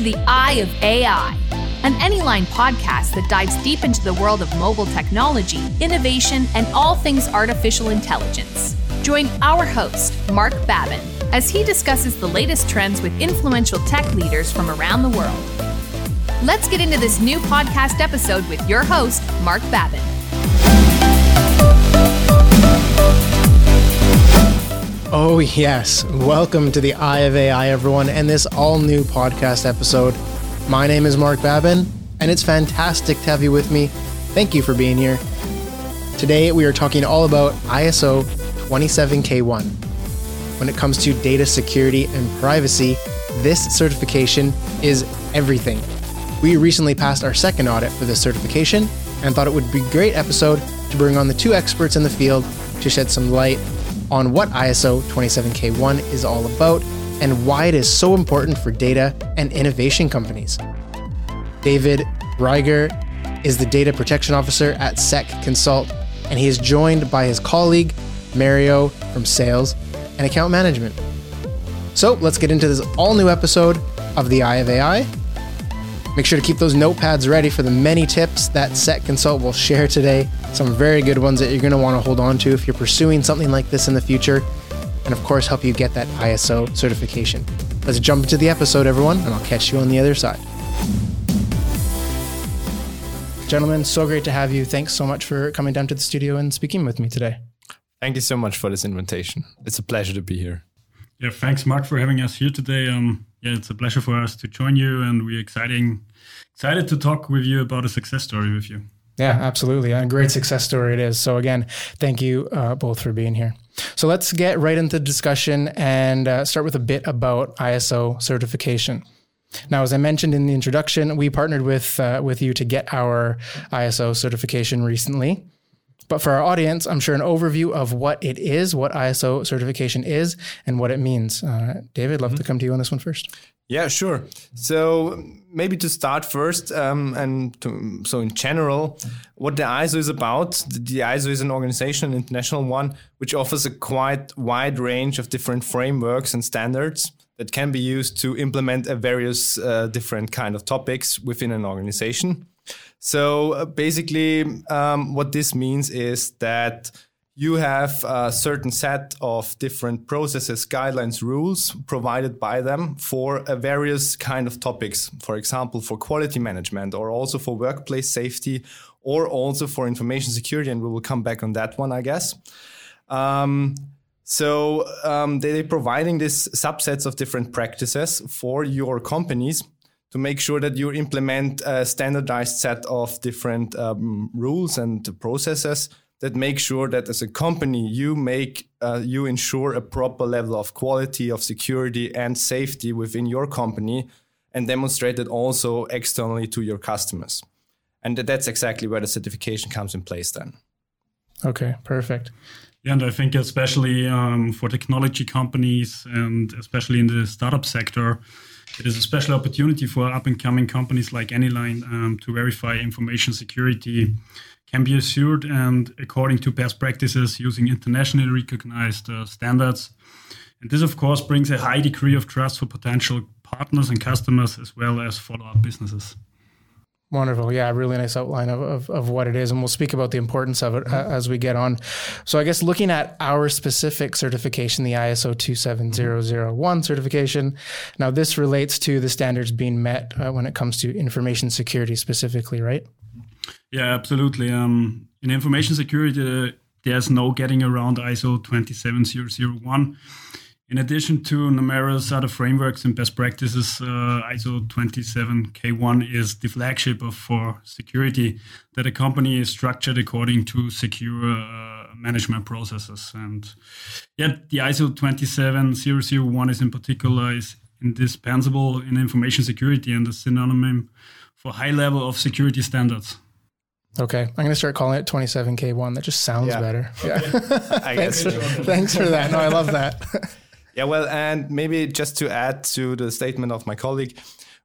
The Eye of AI, an Anyline podcast that dives deep into the world of mobile technology, innovation, and all things artificial intelligence. Join our host, Marc Babin, as he discusses the latest trends with influential tech leaders from around the world. Let's get into this new podcast episode with your host, Marc Babin. Oh, yes. Welcome to the Eye of AI, everyone, and this all new podcast episode. My name is Marc Babin, and it's fantastic to have you with me. Thank you for being here. Today, we are talking all about ISO 27K1. When it comes to data security and privacy, this certification is everything. We recently passed our second audit for this certification and thought it would be a great episode to bring on the two experts in the field to shed some light on what ISO 27K1 is all about and why it is so important for data and innovation companies. David Rieger is the Data Protection Officer at SEC Consult, and he is joined by his colleague, Mario from Sales and Account Management. So let's get into this all new episode of the Eye of AI. Make sure to keep those notepads ready for the many tips that SEC Consult will share today. Some very good ones that you're going to want to hold on to if you're pursuing something like this in the future. And of course, help you get that ISO certification. Let's jump into the episode, everyone, and I'll catch you on the other side. Gentlemen, so great to have you. Thanks so much for coming down to the studio and speaking with me today. Thank you so much for this invitation. It's a pleasure to be here. Yeah, thanks, Marc, for having us here today. Um, yeah, it's a pleasure for us to join you, and we're exciting, excited to talk with you about a success story with you. Yeah, absolutely. A great success story it is. So, again, thank you uh, both for being here. So, let's get right into the discussion and uh, start with a bit about ISO certification. Now, as I mentioned in the introduction, we partnered with uh, with you to get our ISO certification recently. But for our audience, I'm sure an overview of what it is, what ISO certification is, and what it means. Uh, David, love mm-hmm. to come to you on this one first. Yeah, sure. So maybe to start first, um, and to, so in general, what the ISO is about. The ISO is an organization, an international one, which offers a quite wide range of different frameworks and standards that can be used to implement a various uh, different kind of topics within an organization. So uh, basically, um, what this means is that you have a certain set of different processes, guidelines, rules provided by them for a various kind of topics. For example, for quality management, or also for workplace safety, or also for information security. And we will come back on that one, I guess. Um, so um, they, are providing these subsets of different practices for your companies to make sure that you implement a standardized set of different um, rules and processes that make sure that as a company you make uh, you ensure a proper level of quality of security and safety within your company and demonstrate it also externally to your customers. And that's exactly where the certification comes in place then. Okay perfect. And I think especially um, for technology companies and especially in the startup sector, it is a special opportunity for up and coming companies like Anyline um, to verify information security can be assured and according to best practices using internationally recognized uh, standards. And this, of course, brings a high degree of trust for potential partners and customers as well as follow up businesses. Wonderful. Yeah, really nice outline of, of, of, what it is. And we'll speak about the importance of it uh, as we get on. So, I guess looking at our specific certification, the ISO 27001 certification, now this relates to the standards being met uh, when it comes to information security specifically, right? Yeah, absolutely. Um, in information security, uh, there's no getting around ISO 27001. In addition to numerous other frameworks and best practices, uh, ISO 27K1 is the flagship of for security that a company is structured according to secure uh, management processes. And yet, the ISO 27001 is in particular is indispensable in information security and a synonym for high level of security standards. Okay, I'm going to start calling it 27K1. That just sounds yeah. better. Yeah. I guess. Thanks for that. No, I love that. Yeah, well, and maybe just to add to the statement of my colleague,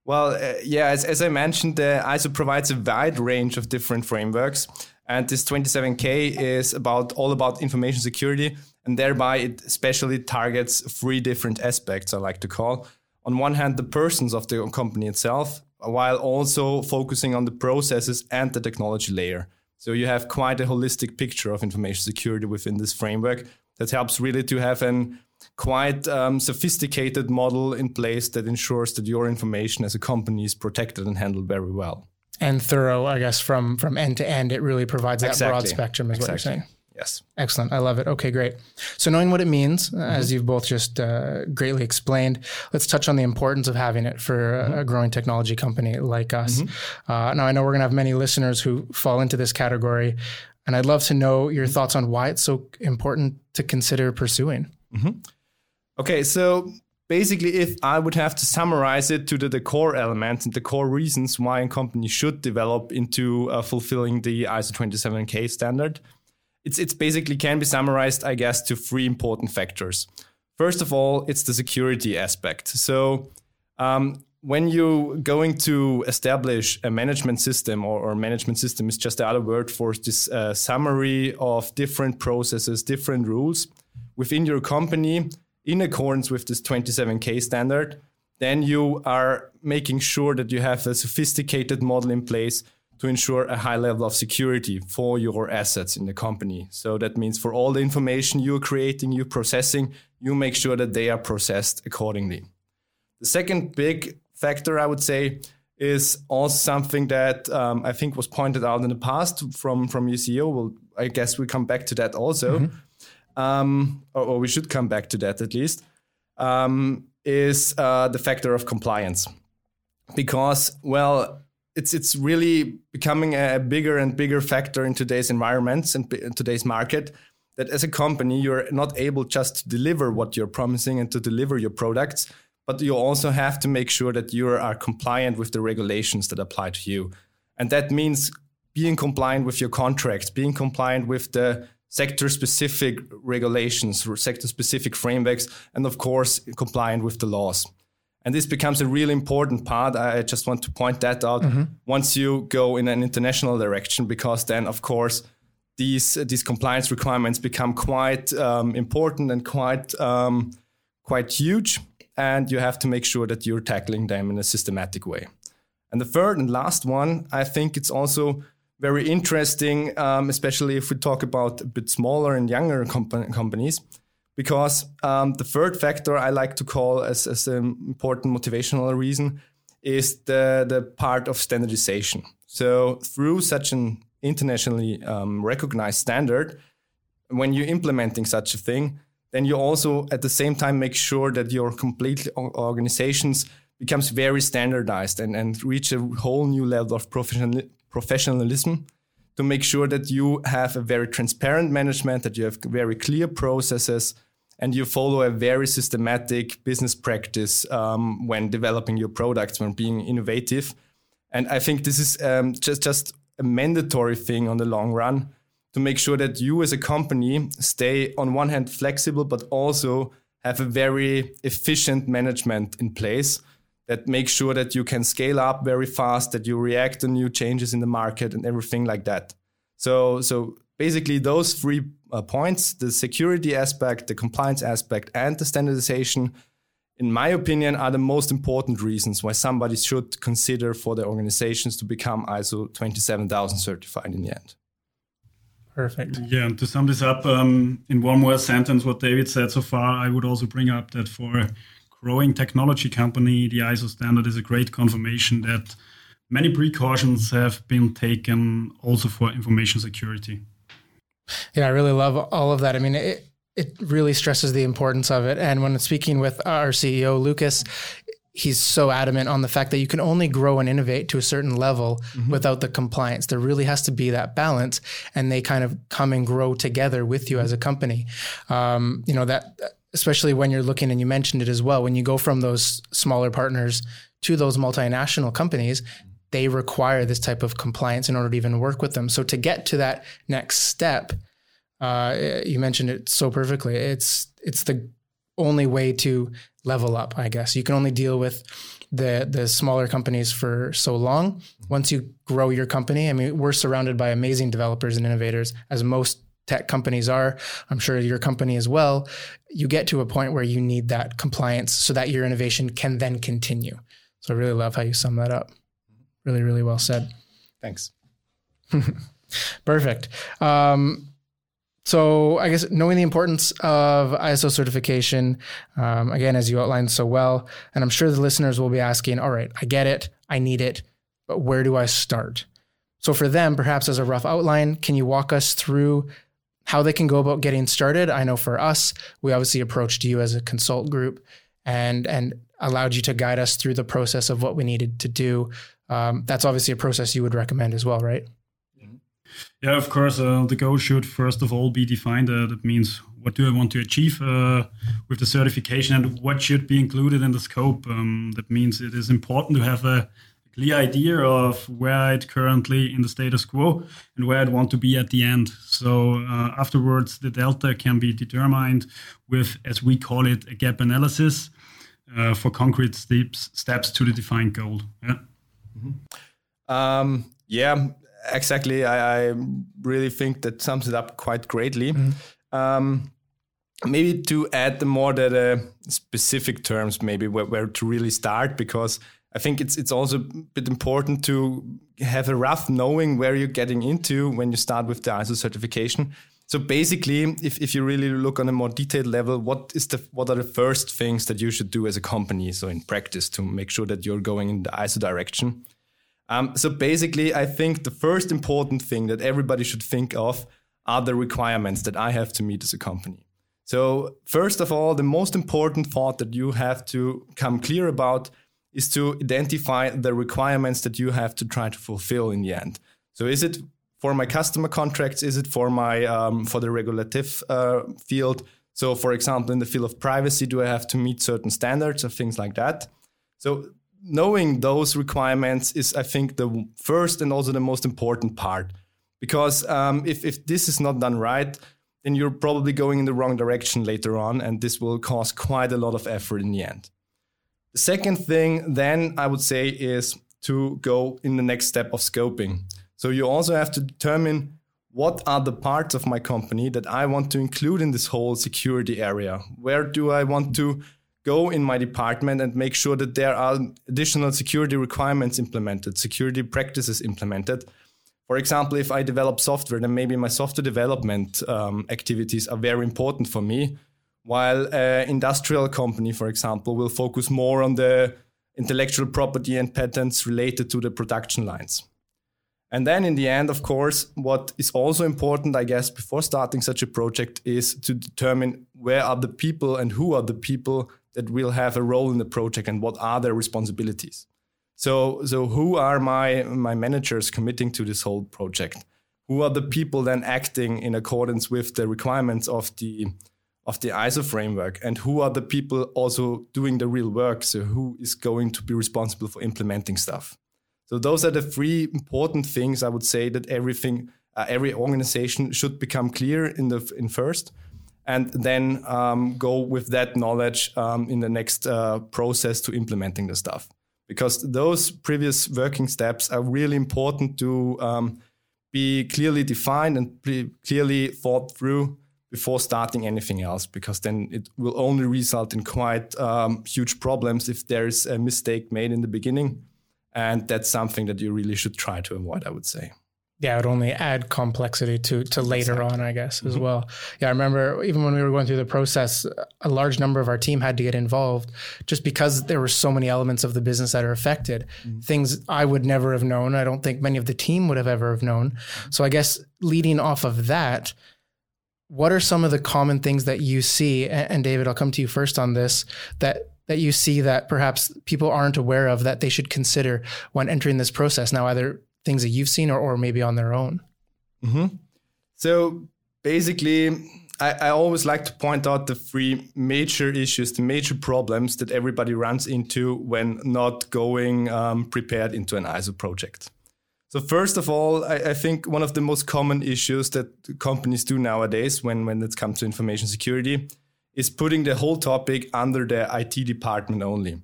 well, uh, yeah, as, as I mentioned, the ISO provides a wide range of different frameworks, and this 27K is about all about information security, and thereby it especially targets three different aspects. I like to call. on one hand, the persons of the company itself, while also focusing on the processes and the technology layer. So you have quite a holistic picture of information security within this framework that helps really to have an quite um, sophisticated model in place that ensures that your information as a company is protected and handled very well. And thorough, I guess, from from end to end, it really provides that exactly. broad spectrum, is exactly. what you're saying. Yes. Excellent. I love it. Okay, great. So, knowing what it means, mm-hmm. as you've both just uh, greatly explained, let's touch on the importance of having it for mm-hmm. a growing technology company like us. Mm-hmm. Uh, now, I know we're going to have many listeners who fall into this category, and I'd love to know your mm-hmm. thoughts on why it's so important to consider pursuing. Okay, so basically, if I would have to summarize it to the, the, core elements and the core reasons why a company should develop into uh, fulfilling the ISO 27K standard, it's, it's basically can be summarized, I guess, to three important factors. First of all, it's the security aspect. So, um, when you're going to establish a management system, or, or, management system is just the other word for this uh, summary of different processes, different rules within your company, in accordance with this 27K standard, then you are making sure that you have a sophisticated model in place to ensure a high level of security for your assets in the company. So that means for all the information you're creating, you're processing, you make sure that they are processed accordingly. The second big factor, I would say, is also something that um, I think was pointed out in the past from from your CEO. Well, I guess we come back to that also. Mm-hmm um, or, or, we should come back to that at least, um, is uh, the factor of compliance. Because, well, it's it's really becoming a bigger and bigger factor in today's environments and in today's market that as a company you're not able just to deliver what you're promising and to deliver your products but you also have to make sure that you are compliant with the regulations that apply to you and that means being compliant with your contracts being compliant with the sector specific regulations, sector specific frameworks, and of course, compliant with the laws. And this becomes a really important part. I just want to point that out mm-hmm. once you go in an international direction, because then, of course, these these compliance requirements become quite um, important and quite um, quite huge, and you have to make sure that you're tackling them in a systematic way. And the third and last one, I think it's also very interesting, um, especially if we talk about a bit smaller and younger comp- companies, because um, the third factor I like to call as, as an important motivational reason is the, the part of standardization. So through such an internationally um, recognized standard, when you're implementing such a thing, then you also at the same time make sure that your complete organizations becomes very standardized and, and reach a whole new level of professional, professionalism to make sure that you have a very transparent management, that you have very clear processes, and you follow a very systematic business practice um, when developing your products, when being innovative. And I think this is um, just just a mandatory thing on the long run to make sure that you as a company stay on one hand flexible, but also have a very efficient management in place that makes sure that you can scale up very fast, that you react to new changes in the market and everything like that. So, so basically those three uh, points, the security aspect, the compliance aspect, and the standardization, in my opinion, are the most important reasons why somebody should consider for their organizations to become ISO 27000 certified in the end. Perfect. Yeah, and to sum this up um, in one more sentence, what David said so far, I would also bring up that for growing technology company, the ISO standard is a great confirmation that many precautions have been taken also for information security. Yeah, I really love all of that. I mean, it, it really stresses the importance of it. And when speaking with our CEO, Lucas, he's so adamant on the fact that you can only grow and innovate to a certain level mm-hmm. without the compliance. There really has to be that balance, and they kind of come and grow together with you as a company. Um, you know that especially when you're looking, and you mentioned it as well, when you go from those smaller partners to those multinational companies, they require this type of compliance in order to even work with them. So to get to that next step, uh, you mentioned it so perfectly. It's it's the only way to level up, I guess. You can only deal with the the smaller companies for so long. Once you grow your company, I mean, we're surrounded by amazing developers and innovators, as most tech companies are, I'm sure your company as well, you get to a point where you need that compliance so that your innovation can then continue. So I really love how you sum that up. Really, really well said. Thanks. Perfect. Um, so I guess knowing the importance of ISO certification, um, again, as you outlined so well, and I'm sure the listeners will be asking, all right, I get it, I need it, but where do I start? So for them, perhaps as a rough outline, can you walk us through how they can go about getting started? I know for us, we obviously approached you as a consult group and and allowed you to guide us through the process of what we needed to do. Um, that's obviously a process you would recommend as well, right? Yeah, of course. Uh, the goal should first of all be defined. Uh, that means what do I want to achieve uh, with the certification and what should be included in the scope. Um, that means it is important to have a clear idea of where I'd currently in the status quo and where I'd want to be at the end. So uh, afterwards, the delta can be determined with, as we call it, a gap analysis uh, for concrete steps steps to the defined goal. Yeah. Mm-hmm. Um, yeah, exactly. I, I, really think that sums it up quite greatly. Mm-hmm. Um, maybe to add the more that uh, specific terms, maybe where, where to really start, because I think it's it's also a bit important to have a rough knowing where you're getting into when you start with the ISO certification. So basically, if, if you really look on a more detailed level, what is the what are the first things that you should do as a company? So in practice, to make sure that you're going in the ISO direction. Um, so basically, I think the first important thing that everybody should think of are the requirements that I have to meet as a company. So first of all, the most important thought that you have to come clear about is to identify the requirements that you have to try to fulfill in the end. So is it for my customer contracts? Is it for my um, for the regulative uh, field? So, for example, in the field of privacy, do I have to meet certain standards or things like that? So, knowing those requirements is, I think, the first and also the most important part. Because um, if, if this is not done right, then you're probably going in the wrong direction later on, and this will cause quite a lot of effort in the end. The second thing, then, I would say, is to go in the next step of scoping. So you also have to determine what are the parts of my company that I want to include in this whole security area? Where do I want to go in my department and make sure that there are additional security requirements implemented, security practices implemented? For example, if I develop software, then maybe my software development um, activities are very important for me, while an industrial company, for example, will focus more on the intellectual property and patents related to the production lines. And then in the end, of course, what is also important, I guess, before starting such a project is to determine where are the people and who are the people that will have a role in the project and what are their responsibilities. So, so who are my, my managers committing to this whole project? Who are the people then acting in accordance with the requirements of the, of the ISO framework? And who are the people also doing the real work? So who is going to be responsible for implementing stuff? So those are the three important things I would say that everything, uh, every organization should become clear in the in first, and then um, go with that knowledge um, in the next uh, process to implementing the stuff. Because those previous working steps are really important to um, be clearly defined and clearly thought through before starting anything else. Because then it will only result in quite um, huge problems if there is a mistake made in the beginning and that's something that you really should try to avoid, I would say. Yeah, it would only add complexity to to later exactly. on, I guess, as mm-hmm. well. Yeah, I remember even when we were going through the process, a large number of our team had to get involved just because there were so many elements of the business that are affected. Mm-hmm. Things I would never have known. I don't think many of the team would have ever have known. Mm-hmm. So I guess leading off of that, what are some of the common things that you see? And David, I'll come to you first on this. That that you see that perhaps people aren't aware of that they should consider when entering this process now either things that you've seen or, or maybe on their own mm-hmm. so basically I, I, always like to point out the three major issues the major problems that everybody runs into when not going um, prepared into an iso project so first of all I, I, think one of the most common issues that companies do nowadays when, when it comes to information security is putting the whole topic under the IT department only.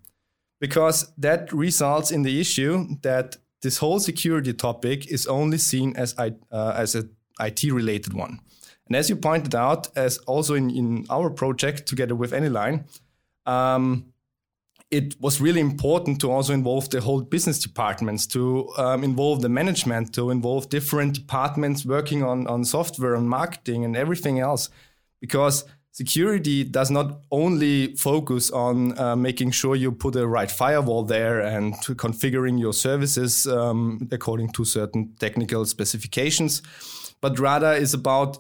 Because that results in the issue that this whole security topic is only seen as, uh, as an IT related one. And as you pointed out, as also in, in our project together with Anyline, um, it was really important to also involve the whole business departments, to um, involve the management, to involve different departments working on, on software and marketing and everything else. Because security does not only focus on uh, making sure you put a right firewall there and configuring your services um, according to certain technical specifications, but rather is about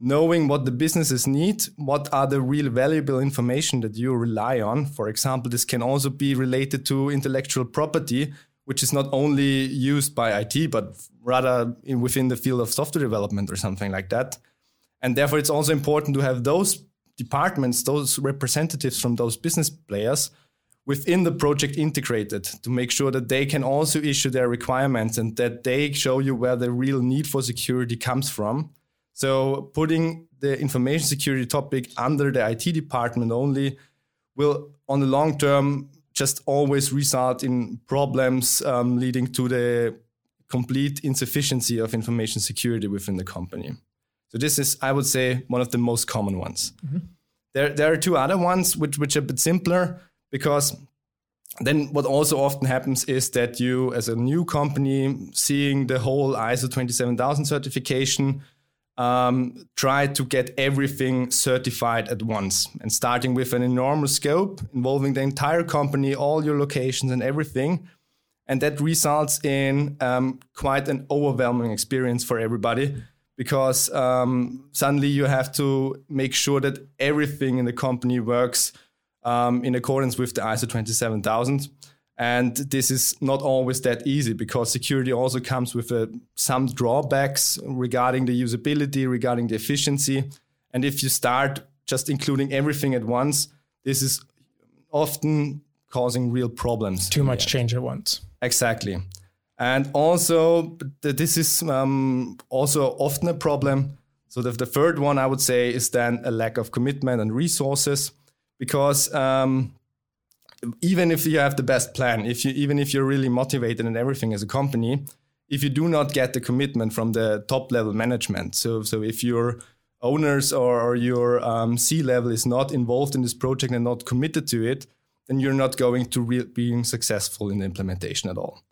knowing what the businesses need, what are the real valuable information that you rely on. For example, this can also be related to intellectual property, which is not only used by IT, but rather in, within the field of software development or something like that. And therefore, it's also important to have those departments, those representatives from those business players within the project integrated to make sure that they can also issue their requirements and that they show you where the real need for security comes from so putting the information security topic under the IT department only will, on the long term, just always result in problems um, leading to the complete insufficiency of information security within the company. So this is, I would say, one of the most common ones. Mm-hmm. There, there are two other ones which, which are a bit simpler because then what also often happens is that you, as a new company, seeing the whole ISO 27000 certification, um, try to get everything certified at once and starting with an enormous scope involving the entire company, all your locations and everything. And that results in um, quite an overwhelming experience for everybody because um, suddenly you have to make sure that everything in the company works um, in accordance with the ISO 27000. And this is not always that easy because security also comes with uh, some drawbacks regarding the usability, regarding the efficiency. And if you start just including everything at once, this is often causing real problems. Too much change at once. Exactly. And also, this is um, also often a problem. So, the, the, third one I would say is then a lack of commitment and resources because um, even if you have the best plan, if you even if you're really motivated and everything as a company, if you do not get the commitment from the top level management, so so if your owners or, your um, C level is not involved in this project and not committed to it, then you're not going to re- being successful in the implementation at all.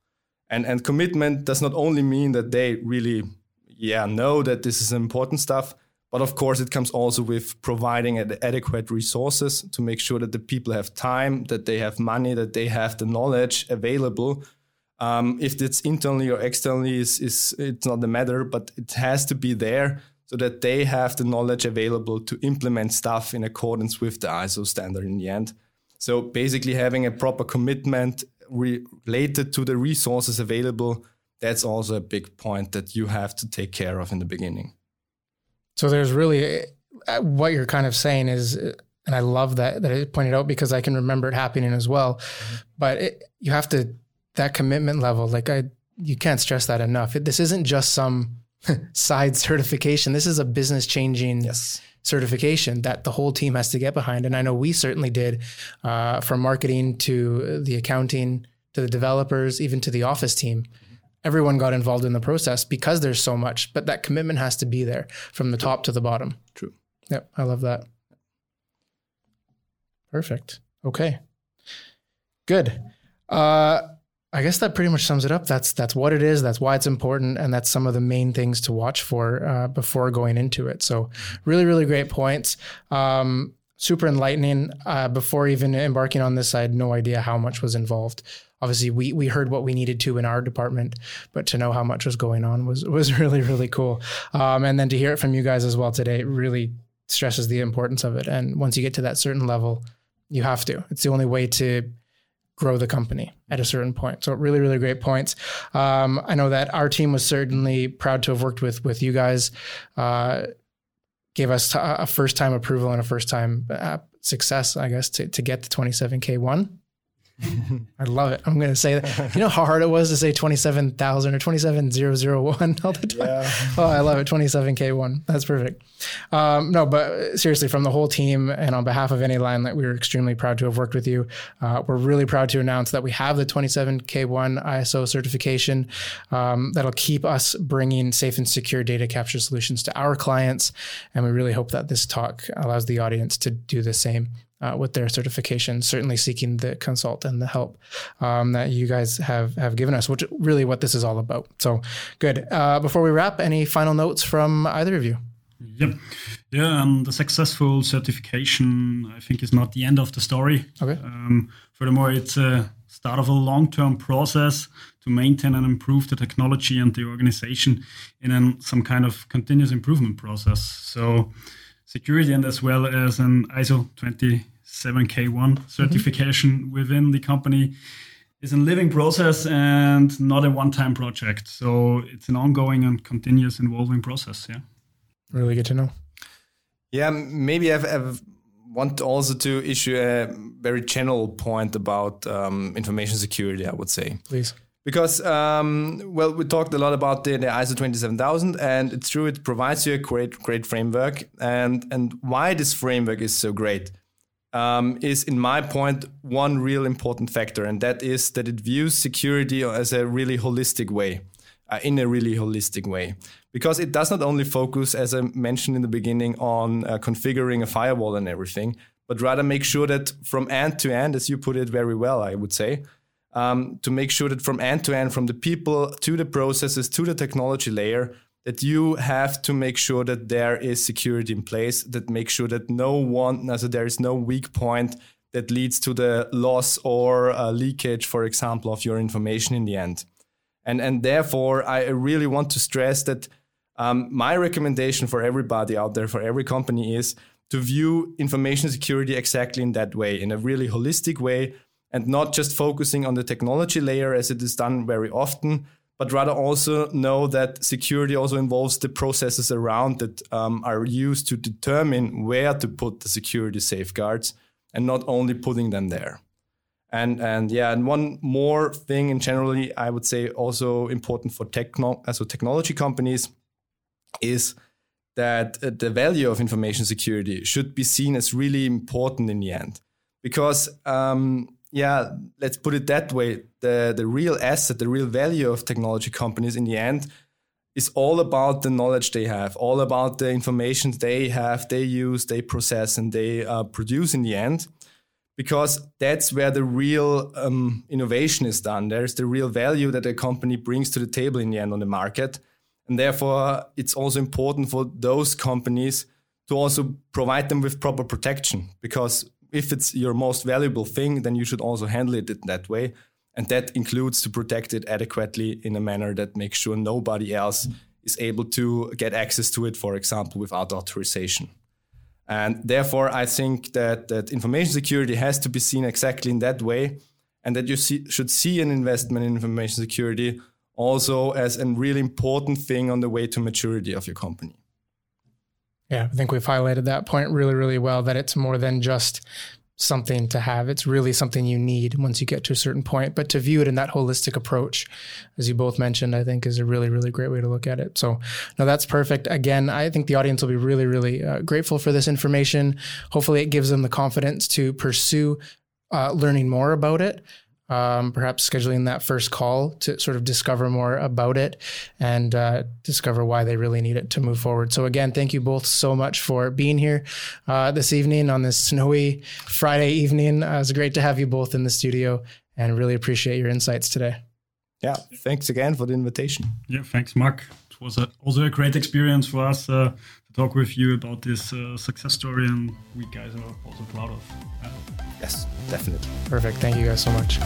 And and commitment does not only mean that they really yeah know that this is important stuff, but of course, it comes also with providing adequate resources to make sure that the people have time, that they have money, that they have the knowledge available. Um, if it's internally or externally, is is it's not the matter, but it has to be there so that they have the knowledge available to implement stuff in accordance with the ISO standard in the end. So basically, having a proper commitment related to the resources available, that's also a big point that you have to take care of in the beginning. So there's really uh, what you're kind of saying is, and I love that that it pointed out because I can remember it happening as well. Mm-hmm. But it, you have to that commitment level, like I, you can't stress that enough. It, this isn't just some side certification. This is a business changing yes. certification that the whole team has to get behind. And I know we certainly did, uh, from marketing to the accounting to the developers, even to the office team everyone got involved in the process because there's so much, but that commitment has to be there from the top to the bottom. True. Yep, I love that. Perfect. Okay. Good. Uh, I guess that pretty much sums it up. That's that's what it is. That's why it's important, and that's some of the main things to watch for uh, before going into it. So, really, really great points. Um, super enlightening. Uh, before even embarking on this, I had no idea how much was involved obviously we we heard what we needed to in our department, but to know how much was going on was was really really cool. Um, and then to hear it from you guys as well today really stresses the importance of it. And once you get to that certain level, you have to. It's the only way to grow the company at a certain point. So really, really great points. Um, I know that our team was certainly proud to have worked with with you guys. Uh, gave us a first time approval and a first time uh, success, I guess, to, to get the 27K one. I love it. I'm going to say that. You know how hard it was to say 27,000 or 27001 all the time? Yeah. Oh, I love it. 27K1. That's perfect. Um, no, but seriously, from the whole team and on behalf of Anyline, that we are extremely proud to have worked with you. Uh, we're really proud to announce that we have the 27K1 ISO certification um, that'll keep us bringing safe and secure data capture solutions to our clients. And we really hope that this talk allows the audience to do the same uh, with their certification, certainly seeking the consult and the help um, that you guys have have given us, which really what this is all about. So good. Uh, before we wrap, any final notes from either of you? Yep. Yeah, um, the successful certification, I think, is not the end of the story. Okay. Um, furthermore, it's a start of a long-term process to maintain and improve the technology and the organization in an, some kind of continuous improvement process. So security and as well as an ISO 27001 mm-hmm. certification mm-hmm. within the company is a living process and not a one-time project. So it's an ongoing and continuous evolving process. Yeah. Really good to know. Yeah, maybe I've, I've want also to issue a very general point about um, information security. I would say, please because um, well we talked a lot about the, the, ISO 27000 and it's true it provides you a great great framework. And and why this framework is so great um, is in my point one real important factor and that is that it views security as a really holistic way uh, in a really holistic way. Because it does not only focus as I mentioned in the beginning on uh, configuring a firewall and everything but rather make sure that from end to end as you put it very well I would say um, to make sure that from end to end, from the people to the processes to the technology layer, that you have to make sure that there is security in place, that makes sure that no one, so there is no weak point that leads to the loss or uh, leakage, for example, of your information in the end. And, and therefore, I really want to stress that um, my recommendation for everybody out there, for every company, is to view information security exactly in that way, in a really holistic way, and not just focusing on the technology layer as it is done very often, but rather also know that security also involves the processes around that um, are used to determine where to put the security safeguards and not only putting them there. And and yeah, and one more thing in generally, I would say also important for techno also technology companies is that uh, the value of information security should be seen as really important in the end because um, yeah, let's put it that way. The the real asset, the real value of technology companies in the end is all about the knowledge they have, all about the information they have, they use, they process, and they uh, produce in the end. Because that's where the real um, innovation is done. There's the real value that a company brings to the table in the end on the market. And therefore, it's also important for those companies to also provide them with proper protection because if it's your most valuable thing, then you should also handle it in that way. And that includes to protect it adequately in a manner that makes sure nobody else is able to get access to it, for example, without authorization. And therefore, I think that, that information security has to be seen exactly in that way, and that you see, should see an investment in information security also as a really important thing on the way to maturity of your company. Yeah, I think we've highlighted that point really, really well that it's more than just something to have. It's really something you need once you get to a certain point. But to view it in that holistic approach, as you both mentioned, I think is a really, really great way to look at it. So, no, that's perfect. Again, I think the audience will be really, really uh, grateful for this information. Hopefully, it gives them the confidence to pursue uh, learning more about it um, perhaps scheduling that first call to sort of discover more about it and uh, discover why they really need it to move forward. So, again, thank you both so much for being here uh, this evening on this snowy Friday evening. Uh, it's great to have you both in the studio and really appreciate your insights today. Yeah, thanks again for the invitation. Yeah, thanks, Marc. It was a, also a great experience for us uh, to talk with you about this uh, success story, and we guys are also proud of. Yeah. Yes, definitely. Perfect. Thank you guys so much.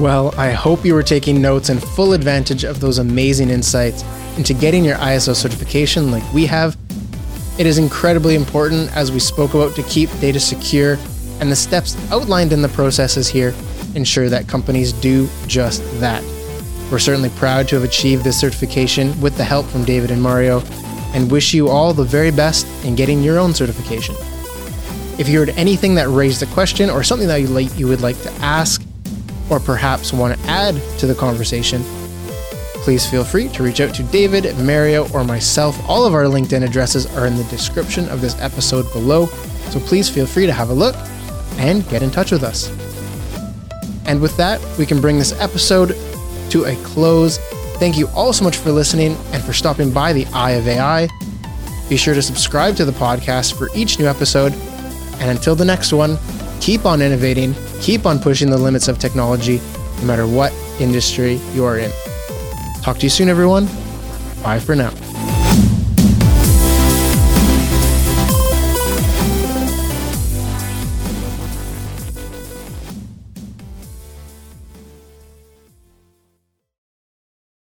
Well, I hope you were taking notes and full advantage of those amazing insights into getting your ISO certification like we have. It is incredibly important, as we spoke about, to keep data secure, and the steps outlined in the processes here ensure that companies do just that. We're certainly proud to have achieved this certification with the help from David and Mario, and wish you all the very best in getting your own certification. If you heard anything that raised a question or something that you, would like to ask, or perhaps want to add to the conversation, please feel free to reach out to David, Mario, or myself. All of our LinkedIn addresses are in the description of this episode below, so please feel free to have a look and get in touch with us. And with that, we can bring this episode to a close. Thank you all so much for listening and for stopping by the Eye of AI. Be sure to subscribe to the podcast for each new episode. And until the next one, keep on innovating, keep on pushing the limits of technology, no matter what industry you are in. Talk to you soon, everyone. Bye for now.